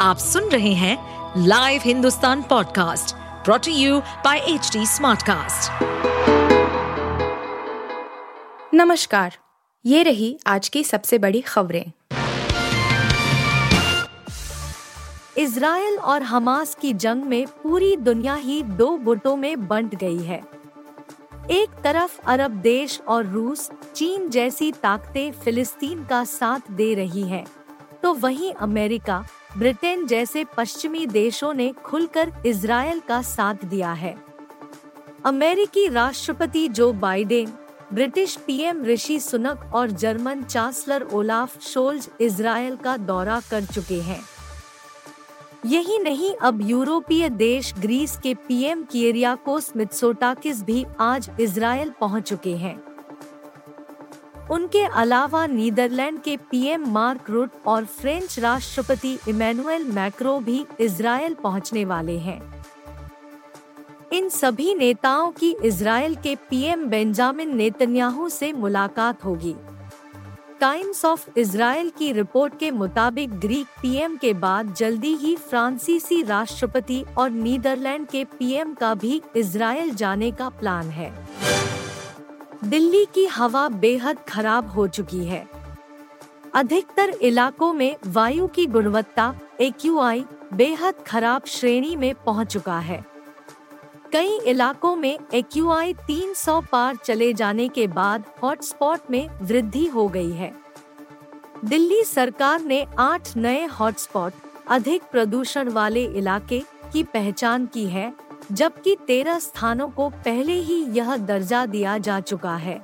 आप सुन रहे हैं live Hindustan podcast brought to you by H Smartcast. नमस्कार ये रही आज की सबसे बड़ी खबरें इसराइल और हमास की जंग में पूरी दुनिया ही दो गुटों में बंट गई है एक तरफ़ अरब देश और रूस चीन जैसी ताकतें फिलिस्तीन का साथ दे रही हैं, तो वहीं अमेरिका ब्रिटेन जैसे पश्चिमी देशों ने खुलकर इसराइल का साथ दिया है। अमेरिकी राष्ट्रपति Joe Biden, British PM Rishi Sunak और German chancellor Olaf Scholz Israel का दौरा कर चुके हैं। यही नहीं, अब यूरोपीय देश ग्रीस के पीएम किरियाकोस मित्सोटाकिस भी आज इसराइल पहुँच चुके हैं। उनके अलावा नीदरलैंड के पीएम मार्क रूट और फ्रेंच राष्ट्रपति इमैनुअल मैक्रो भी इसराइल पहुँचने वाले हैं। इन सभी नेताओं की इसराइल के पीएम बेंजामिन नेतन्याहू से मुलाकात होगी। टाइम्स ऑफ़ इसराइल की रिपोर्ट के मुताबिक ग्रीक पीएम के बाद जल्दी ही फ्रांसीसी राष्ट्रपति और नीदरलैंड के पीएम का भी इसराइल जाने का प्लान है। दिल्ली की हवा बेहद खराब हो चुकी है। अधिकतर इलाकों में वायु की गुणवत्ता एक्यूआई बेहद खराब श्रेणी में पहुँच चुका है। कई इलाकों में एक्यूआई 300 पार चले जाने के बाद हॉटस्पॉट में वृद्धि हो गई है। दिल्ली सरकार ने आठ नए हॉटस्पॉट अधिक प्रदूषण वाले इलाके की पहचान की है जबकि तेरह स्थानों को पहले ही यह दर्जा दिया जा चुका है।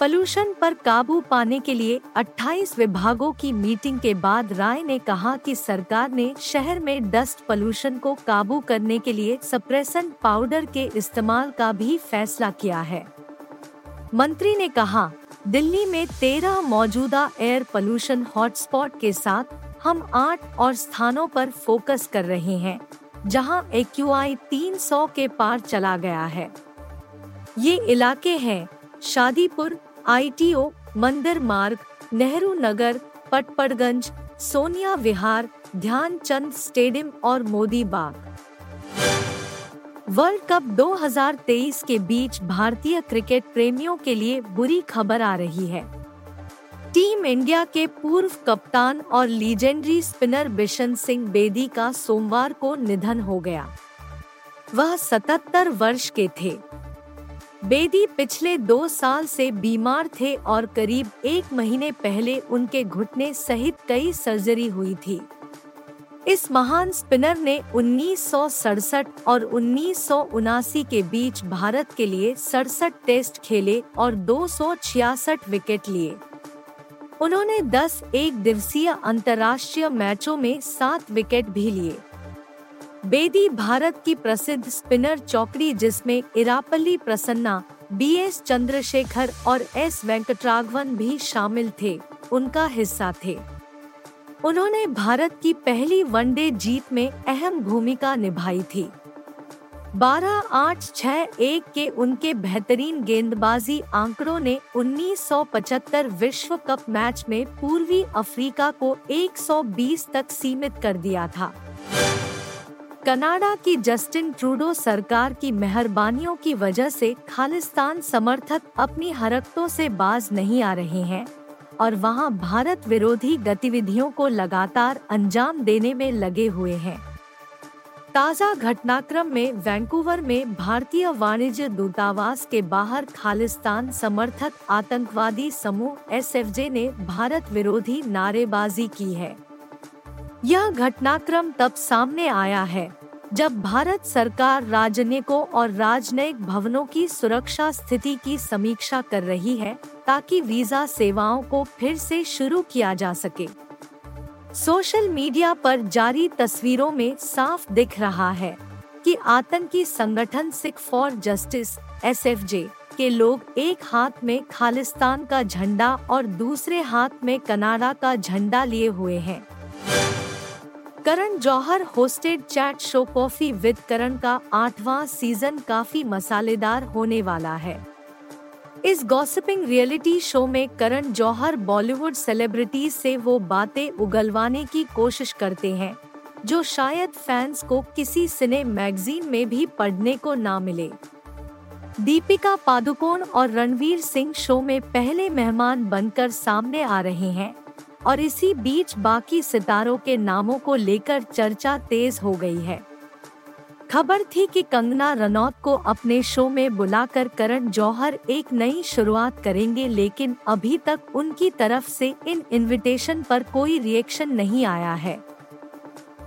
पॉल्यूशन पर काबू पाने के लिए 28 विभागों की मीटिंग के बाद राय ने कहा कि सरकार ने शहर में डस्ट पॉल्यूशन को काबू करने के लिए सप्रेसन पाउडर के इस्तेमाल का भी फैसला किया है। मंत्री ने कहा, दिल्ली में तेरह मौजूदा एयर पोल्यूशन हॉटस्पॉट के साथ हम आठ और स्थानों पर फोकस कर रहे हैं। जहाँ एक्यूआई 300 के पार चला गया है। ये इलाके हैं शादीपुर आईटीओ मंदिर मार्ग, नेहरू नगर, पटपड़गंज, सोनिया विहार, ध्यानचंद स्टेडियम और मोदी बाग। वर्ल्ड कप 2023 के बीच भारतीय क्रिकेट प्रेमियों के लिए बुरी खबर आ रही है। टीम इंडिया के पूर्व कप्तान और लीजेंडरी स्पिनर बिशन सिंह बेदी का सोमवार को निधन हो गया। वह 77 वर्ष के थे। बेदी पिछले दो साल से बीमार थे और करीब एक महीने पहले उनके घुटने सहित कई सर्जरी हुई थी। इस महान स्पिनर ने उन्नीस सौ सड़सठ और उन्नीस सौ उनासी के बीच भारत के लिए सड़सठ टेस्ट खेले और दो सौ छियासठ विकेट लिए। उन्होंने 10 एक दिवसीय अंतर्राष्ट्रीय मैचों में सात विकेट भी लिए। बेदी भारत की प्रसिद्ध स्पिनर चौकड़ी जिसमें इरापल्ली प्रसन्ना बी एस चंद्रशेखर और एस वेंकटराघवन भी शामिल थे, उनका हिस्सा थे। उन्होंने भारत की पहली वनडे जीत में अहम भूमिका निभाई थी। बारह आठ छह एक के उनके बेहतरीन गेंदबाजी आंकड़ों ने 1975 विश्व कप मैच में पूर्वी अफ्रीका को 120 तक सीमित कर दिया था। कनाडा की जस्टिन ट्रूडो सरकार की मेहरबानियों की वजह से खालिस्तान समर्थक अपनी हरकतों से बाज नहीं आ रहे हैं और वहाँ भारत विरोधी गतिविधियों को लगातार अंजाम देने में लगे हुए हैं। ताज़ा घटनाक्रम में वैंकूवर में भारतीय वाणिज्य दूतावास के बाहर खालिस्तान समर्थक आतंकवादी समूह एसएफजे ने भारत विरोधी नारेबाजी की है। यह घटनाक्रम तब सामने आया है, जब भारत सरकार राजनयिकों और राजनयिक भवनों की सुरक्षा स्थिति की समीक्षा कर रही है, ताकि वीज़ा सेवाओं को फिर से शुरू किया जा सके। सोशल मीडिया पर जारी तस्वीरों में साफ़ दिख रहा है कि आतंकी संगठन सिख फॉर जस्टिस एसएफजे के लोग एक हाथ में खालिस्तान का झंडा और दूसरे हाथ में कनाडा का झंडा लिए हुए हैं। Karan Johar hosted chat show coffee with Karan का आठवां सीज़न काफ़ी मसालेदार होने वाला है। इस गॉसिपिंग रियलिटी शो में करण जौहर बॉलीवुड सेलिब्रिटीज से वो बातें उगलवाने की कोशिश करते हैं, जो शायद फैंस को किसी सिने मैगजीन में भी पढ़ने को ना मिले। दीपिका पादुकोण और रणवीर सिंह शो में पहले मेहमान बनकर सामने आ रहे हैं और इसी बीच बाकी सितारों के नामों को लेकर चर्चा तेज हो गई है। खबर थी कि कंगना रनौत को अपने शो में बुलाकर करण जौहर एक नई शुरुआत करेंगे, लेकिन अभी तक उनकी तरफ़ से इन इनविटेशन पर कोई रिएक्शन नहीं आया है।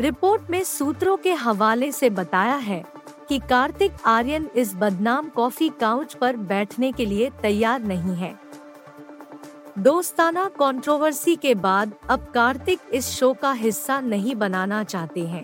रिपोर्ट में सूत्रों के हवाले से बताया है कि कार्तिक आर्यन इस बदनाम कॉफ़ी काउच पर बैठने के लिए तैयार नहीं है। दोस्ताना कंट्रोवर्सी के बाद अब कार्तिक इस शो का हिस्सा नहीं बनाना चाहते हैं।